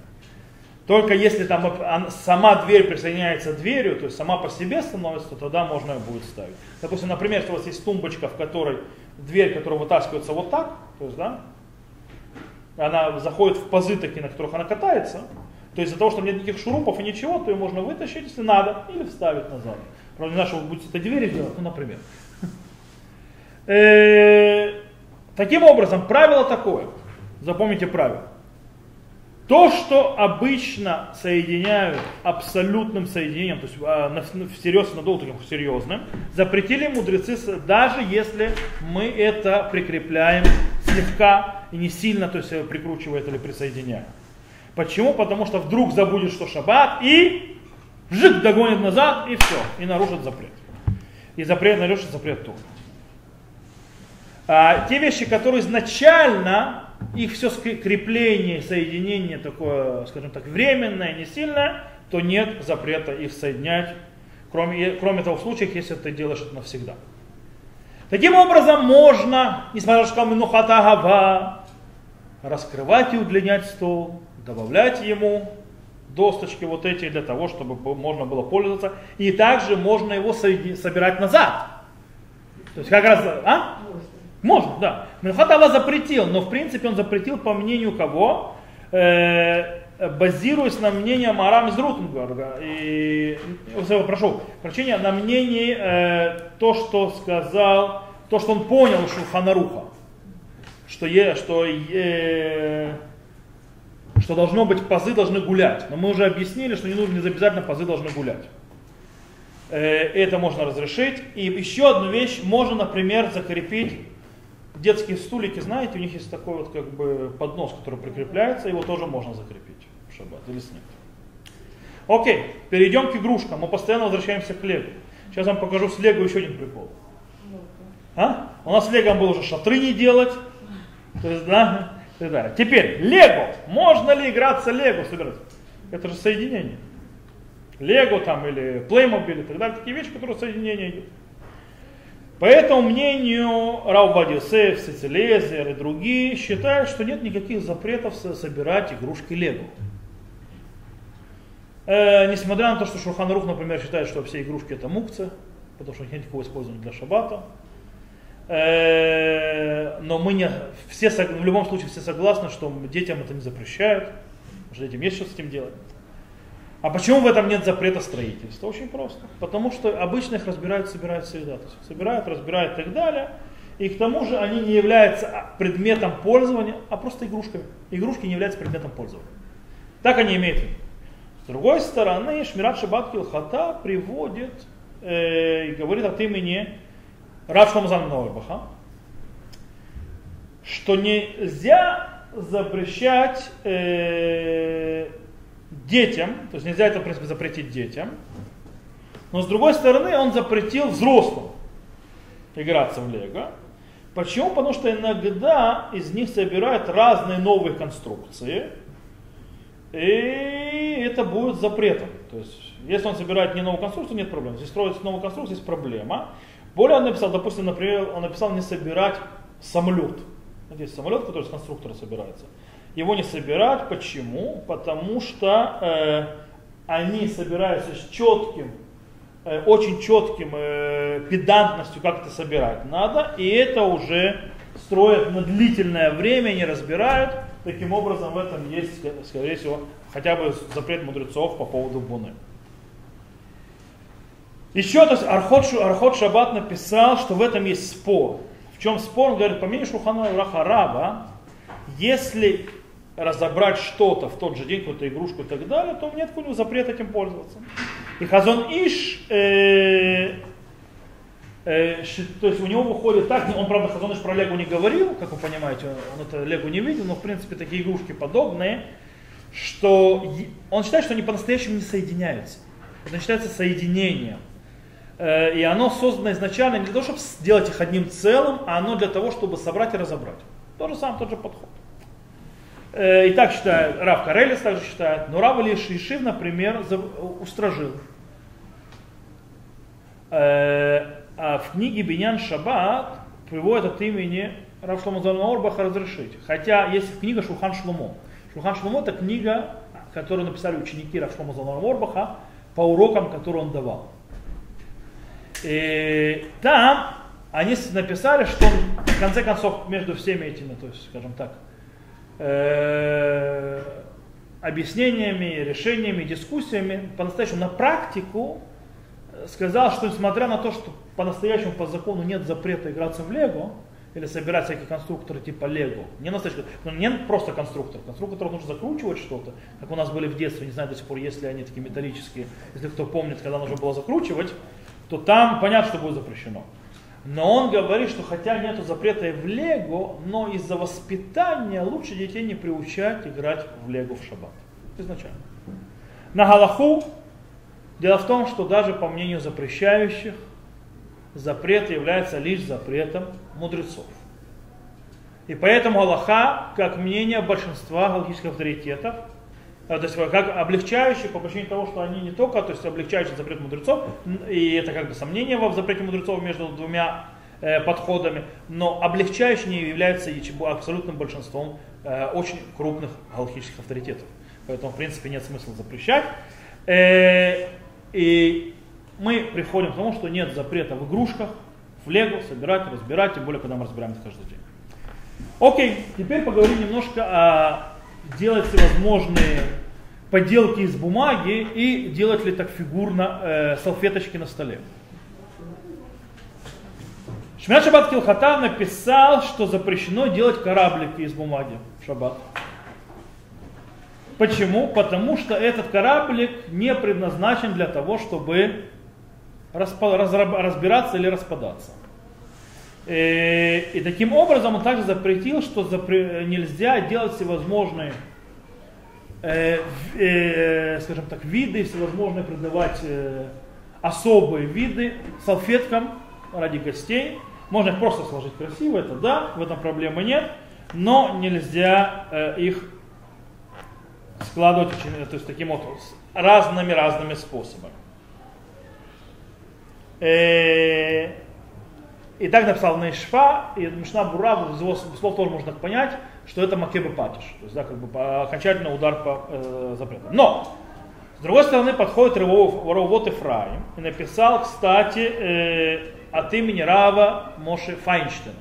Только если там сама дверь присоединяется дверью, то есть сама по себе становится, то тогда можно ее будет ставить. Допустим, например, если у вас есть тумбочка, в которой дверь, которая вытаскивается вот так, то есть, да, она заходит в пазы такие, на которых она катается, то есть из-за того, что нет никаких шурупов и ничего, то ее можно вытащить, если надо, или вставить назад. Правда, не знаю, что вы будете это двери делать, ну, например. Э, таким образом, правило такое, запомните правило. То, что обычно соединяют абсолютным соединением, то есть а, всерьез надолго таким серьезным, запретили мудрецы, даже если мы это прикрепляем слегка и не сильно, то есть э, прикручивает или присоединяем. Почему? Потому что вдруг забудет, что шаббат, и жик догонит назад, и все, и нарушит запрет. И запрет нарушит запрет тоже. А, те вещи, которые изначально их все крепление, соединение такое, скажем так, временное, не сильное, то нет запрета их соединять, кроме, кроме того в случаях, если ты делаешь это навсегда. Таким образом, можно, несмотря на что минухата гава, раскрывать и удлинять стол, добавлять ему досточки вот эти для того, чтобы можно было пользоваться. И также можно его собирать назад. То есть как раз, а? Можно, да. Минхат Аллах запретил, но в принципе он запретил по мнению кого? Э, базируясь на мнении Марам из Рутенберга. И, прошу прощения, на мнении э, то, что сказал, то, что он понял у Шулханаруха. Что, е, что, е, что должно быть, пазы должны гулять. Но мы уже объяснили, что не нужно обязательно пазы должны гулять. Э, это можно разрешить. И еще одну вещь, можно, например, закрепить детские стулики, знаете, у них есть такой вот как бы поднос, который прикрепляется, его тоже можно закрепить в шаббат или снять. Окей, перейдем к игрушкам. Мы постоянно возвращаемся к лего. Сейчас вам покажу с лего еще один прикол. А? У нас с лего было уже шатры не делать. То есть, да, и далее. Теперь, лего. Можно ли играться лего собирать? Это же соединение. Лего там или Playmobil и так далее. Такие вещи, которые соединение идет. По этому мнению Раубад Йосеф, Сицилезер и другие считают, что нет никаких запретов собирать игрушки Лего. Э, несмотря на то, что Шурхан например, считает, что все игрушки это мукцы, потому что нет никакого использования для шаббата. Э, но мы не, все, в любом случае все согласны, что детям это не запрещают, что детям есть что с этим делать. А почему в этом нет запрета строительства? Очень просто. Потому что обычно их разбирают, собирают всегда. То есть собирают, разбирают и так далее. И к тому же они не являются предметом пользования, а просто игрушками. Игрушки не являются предметом пользования. Так они имеют в виду. С другой стороны, Шмират Шабат Килхата приводит э, и говорит от имени Рав Шламзан Нойбаха, что нельзя запрещать э, детям, то есть нельзя это, в принципе, запретить детям, но с другой стороны он запретил взрослым играться в лего. Почему? Потому что иногда из них собирают разные новые конструкции, и это будет запретом. То есть, если он собирает не новую конструкцию, нет проблем. Если строится новую конструкцию, есть проблема. Более он написал, допустим, например, он написал не собирать самолет. Здесь самолет, который с конструктора собирается его не собирать. Почему? Потому что э, они собираются с четким, э, очень четким э, педантностью, как это собирать надо, и это уже строят на длительное время, не разбирают. Таким образом, в этом есть, скорее всего, хотя бы запрет мудрецов по поводу буны. Еще, то есть Архот, Архот Шаббат написал, что в этом есть спор. В чем спор? Он говорит, по мнению Шухана Раха если разобрать что-то в тот же день, какую-то игрушку и так далее, то нет какого запрета этим пользоваться. И Хазон Иш, э, э, то есть у него выходит так, он, правда, Хазон Иш про Легу не говорил, как вы понимаете, он это Легу не видел, но, в принципе, такие игрушки подобные, что он считает, что они по-настоящему не соединяются. Это считается соединением. Э, и оно создано изначально не для того, чтобы сделать их одним целым, а оно для того, чтобы собрать и разобрать. То же самое, тот же подход. Э, и так считает, Рав Карелис также считает, но Рав Ишив, например, устражил. Э, а в книге Биньян Шаббат приводит от имени Рав Шломо Орбаха разрешить. Хотя есть книга Шухан Шломо. Шухан Шломо это книга, которую написали ученики Рав Шломо Орбаха по урокам, которые он давал. И там они написали, что в конце концов между всеми этими, то есть, скажем так, э, объяснениями, решениями, дискуссиями, по-настоящему на практику сказал, что несмотря на то, что по-настоящему по закону нет запрета играться в Лего, или собирать всякие конструкторы типа Лего. Не настоящий, ну, не просто конструктор. Конструктор нужно закручивать что-то, как у нас были в детстве, не знаю до сих пор, есть ли они такие металлические. Если кто помнит, когда нужно было закручивать, то там понятно, что будет запрещено. Но он говорит, что хотя нет запрета и в Лего, но из-за воспитания лучше детей не приучать играть в Лего в шаббат. Изначально. На Галаху дело в том, что даже по мнению запрещающих, запрет является лишь запретом мудрецов. И поэтому Аллаха, как мнение большинства галактических авторитетов, то есть как облегчающий по причине того, что они не только, то есть облегчающий запрет мудрецов, и это как бы сомнение в запрете мудрецов между двумя э, подходами, но облегчающий не является абсолютным большинством э, очень крупных галактических авторитетов. Поэтому, в принципе, нет смысла запрещать. Э, и мы приходим к тому, что нет запрета в игрушках, в лего, собирать, разбирать, тем более, когда мы разбираем это каждый день. Окей, теперь поговорим немножко о делать всевозможные поделки из бумаги и делать ли так фигурно э, салфеточки на столе. Шмят Шаббат Килхатав написал, что запрещено делать кораблики из бумаги в шаббат. Почему? Потому что этот кораблик не предназначен для того, чтобы разбираться или распадаться. И, э, и таким образом он также запретил, что запре- нельзя делать всевозможные, э, э, скажем так, виды, всевозможные придавать э, особые виды салфеткам ради гостей. Можно их просто сложить красиво, это да, в этом проблемы нет, но нельзя э, их складывать очень, то есть таким вот разными-разными способами. Э, и так написал Нейшфа, и Мишна Бура, из его слов тоже можно понять, что это Макебе Патиш. То есть, да, как бы окончательный удар по э, запрету. Но, с другой стороны, подходит Равот Ефраим и написал, кстати, э, от имени Рава Моше Файнштейна.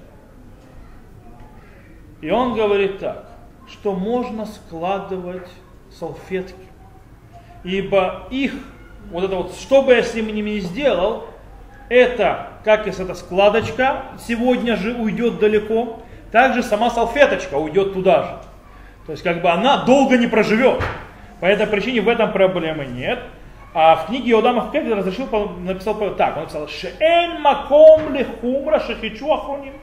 И он говорит так, что можно складывать салфетки, ибо их, вот это вот, что бы я с ними не сделал, это, как если эта складочка сегодня же уйдет далеко, также сама салфеточка уйдет туда же. То есть как бы она долго не проживет. По этой причине в этом проблемы нет. А в книге Иодама Хукеви разрешил, написал так, он написал, «Шеэн маком лихумра шахичу ахроним».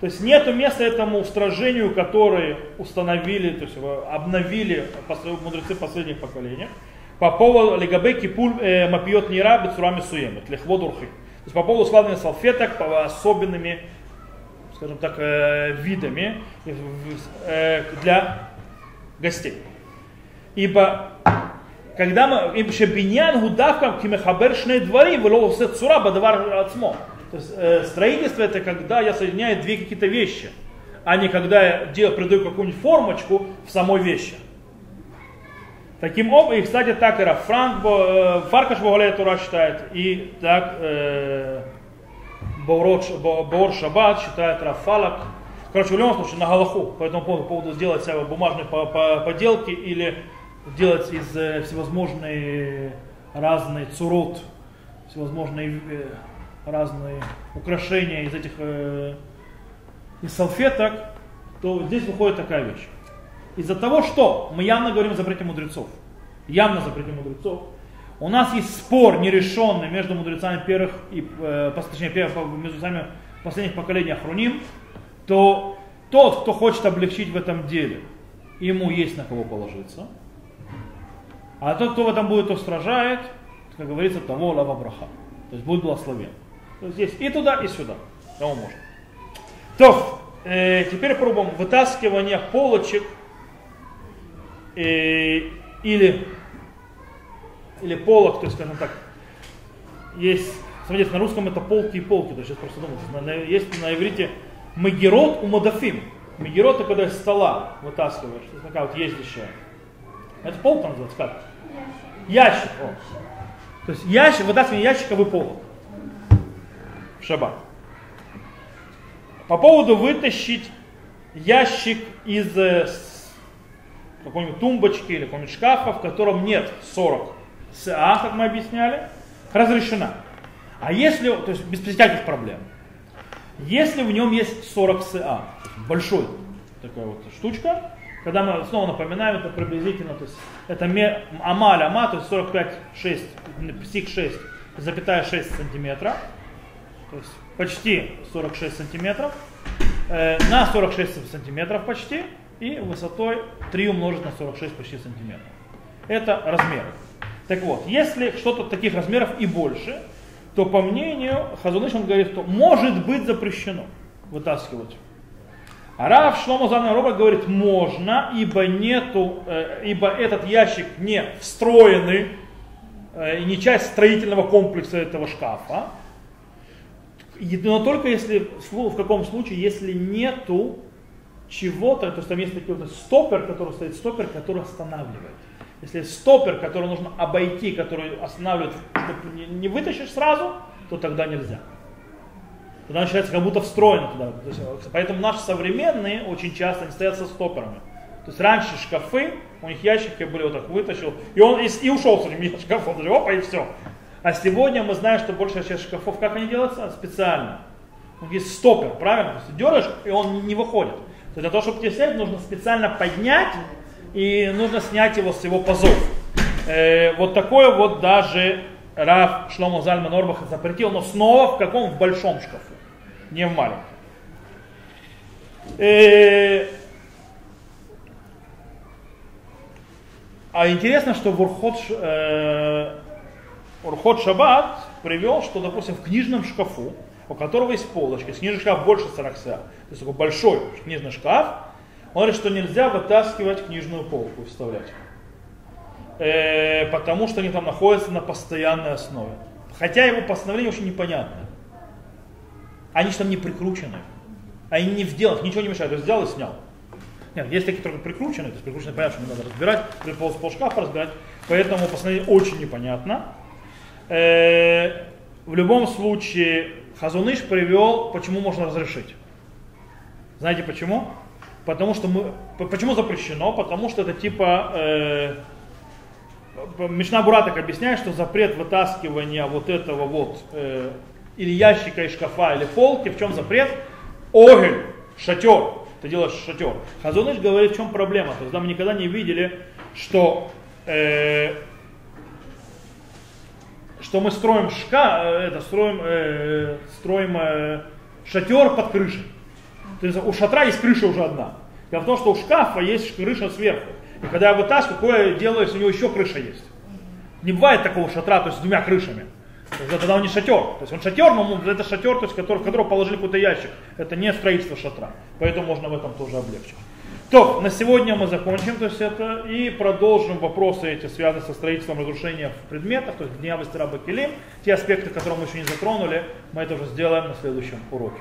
То есть нет места этому устражению, которое установили, то есть обновили мудрецы последних поколений, по поводу легабе кипуль э, мапиот нира бецурами суемет, лехвод урхи. То есть по поводу складывания салфеток по особенными, скажем так, э, видами э, для гостей. Ибо когда мы, ибо шебиньян гудавкам кимехабер шней двори, все цура бадавар. То есть э, строительство это когда я соединяю две какие-то вещи, а не когда я делаю, придаю какую-нибудь формочку в самой вещи. Таким образом, и, кстати, так и Франк, э, Фаркаш Богалея Тура считает, и так э, Боор Шаббат считает Рафалак. Короче, в любом случае, на Галаху по этому поводу, по поводу сделать себе бумажные поделки или делать из э, всевозможные разные цурот, всевозможные э, разные украшения из этих э, из салфеток, то здесь выходит такая вещь. Из-за того, что мы явно говорим о запрете мудрецов, явно запрете мудрецов, у нас есть спор нерешенный между мудрецами первых и, э, точнее, первых, между мудрецами последних поколений Ахруним, то тот, кто хочет облегчить в этом деле, ему есть на кого положиться. А тот, кто в этом будет устражает, как говорится, того лава браха. То есть будет благословен. То есть есть и туда, и сюда. Кому можно. То, э, теперь пробуем вытаскивание полочек э, или, или полок, то есть, скажем так, есть, смотрите, на русском это полки и полки, то есть сейчас просто думаю, есть на иврите магерот у мадафим. Магерот это когда из стола вытаскиваешь, то есть такая вот ездящая. Это полка называется как? Ящик. О. То есть ящик, вытаскивание ящика вы полок. В шаббат. По поводу вытащить ящик из э, какой-нибудь тумбочки или какого-нибудь шкафа, в котором нет 40 СА, как мы объясняли, разрешена. А если, то есть без всяких проблем, если в нем есть 40 СА, большой такая вот штучка, когда мы снова напоминаем, это приблизительно, то есть это амаль ама, то есть 45, 6, псих 6, запятая 6 сантиметра, то есть почти 46 сантиметров, э, на 46 сантиметров почти, и высотой 3 умножить на 46 почти сантиметров. Это размеры. Так вот, если что-то таких размеров и больше, то по мнению Хазуныш он говорит, что может быть запрещено вытаскивать. А Рав Шломо Роба говорит, можно, ибо нету, э, ибо этот ящик не встроенный, э, не часть строительного комплекса этого шкафа, но только если, в каком случае, если нету чего-то, то есть там есть такой вот стопер, который стоит, стопер, который останавливает. Если стопер, который нужно обойти, который останавливает, чтобы не вытащишь сразу, то тогда нельзя. Тогда начинается как будто встроено туда. Есть, поэтому наши современные очень часто они стоят со стоперами. То есть раньше шкафы, у них ящики были вот так вытащил, и он и, и ушел с этим шкафом, опа, и все. А сегодня мы знаем, что большая часть шкафов, как они делаются? Специально. Них есть стопер, правильно? То есть дергаешь, и он не выходит. То есть для того, чтобы тебе снять, нужно специально поднять, и нужно снять его с его пазов. Э, вот такое вот даже Раф Шломо Зальман Орбах запретил, но снова в каком? В большом шкафу, не в маленьком. Э, а интересно, что в Урхот, э, Урхот Шаббат привел, что, допустим, в книжном шкафу, у которого есть полочка, книжный шкаф больше 40 то есть такой большой книжный шкаф, он говорит, что нельзя вытаскивать книжную полку и вставлять. Э, потому что они там находятся на постоянной основе. Хотя его постановление очень непонятно. Они же там не прикручены. Они не в делах, ничего не мешает. То взял и снял. Нет, есть такие только прикрученные, то есть прикрученные, понятно, что не надо разбирать, пол, пол шкафа разбирать, поэтому постановление очень непонятно. Э, в любом случае, Хазуныш привел, почему можно разрешить. Знаете почему? Потому что мы, почему запрещено? Потому что это типа, э, Мишна Бураток объясняет, что запрет вытаскивания вот этого вот, э, или ящика, и шкафа, или полки, в чем запрет? Огель, шатер, ты делаешь шатер. Хазуныш говорит, в чем проблема. То есть да, мы никогда не видели, что э, что мы строим шка, э, это, строим, э, строим э, шатер под крышей. То есть у шатра есть крыша уже одна. Дело в том, что у шкафа есть крыша сверху. И когда я вытаскиваю, какое дело, если у него еще крыша есть? Не бывает такого шатра, то есть с двумя крышами. Тогда он не шатер. То есть он шатер, но это шатер, то есть, который, в который положили какой-то ящик. Это не строительство шатра. Поэтому можно в этом тоже облегчить. То, на сегодня мы закончим то есть это, и продолжим вопросы эти, связанные со строительством разрушения в предметах, то есть гнева Стираба Келим. Те аспекты, которые мы еще не затронули, мы это уже сделаем на следующем уроке.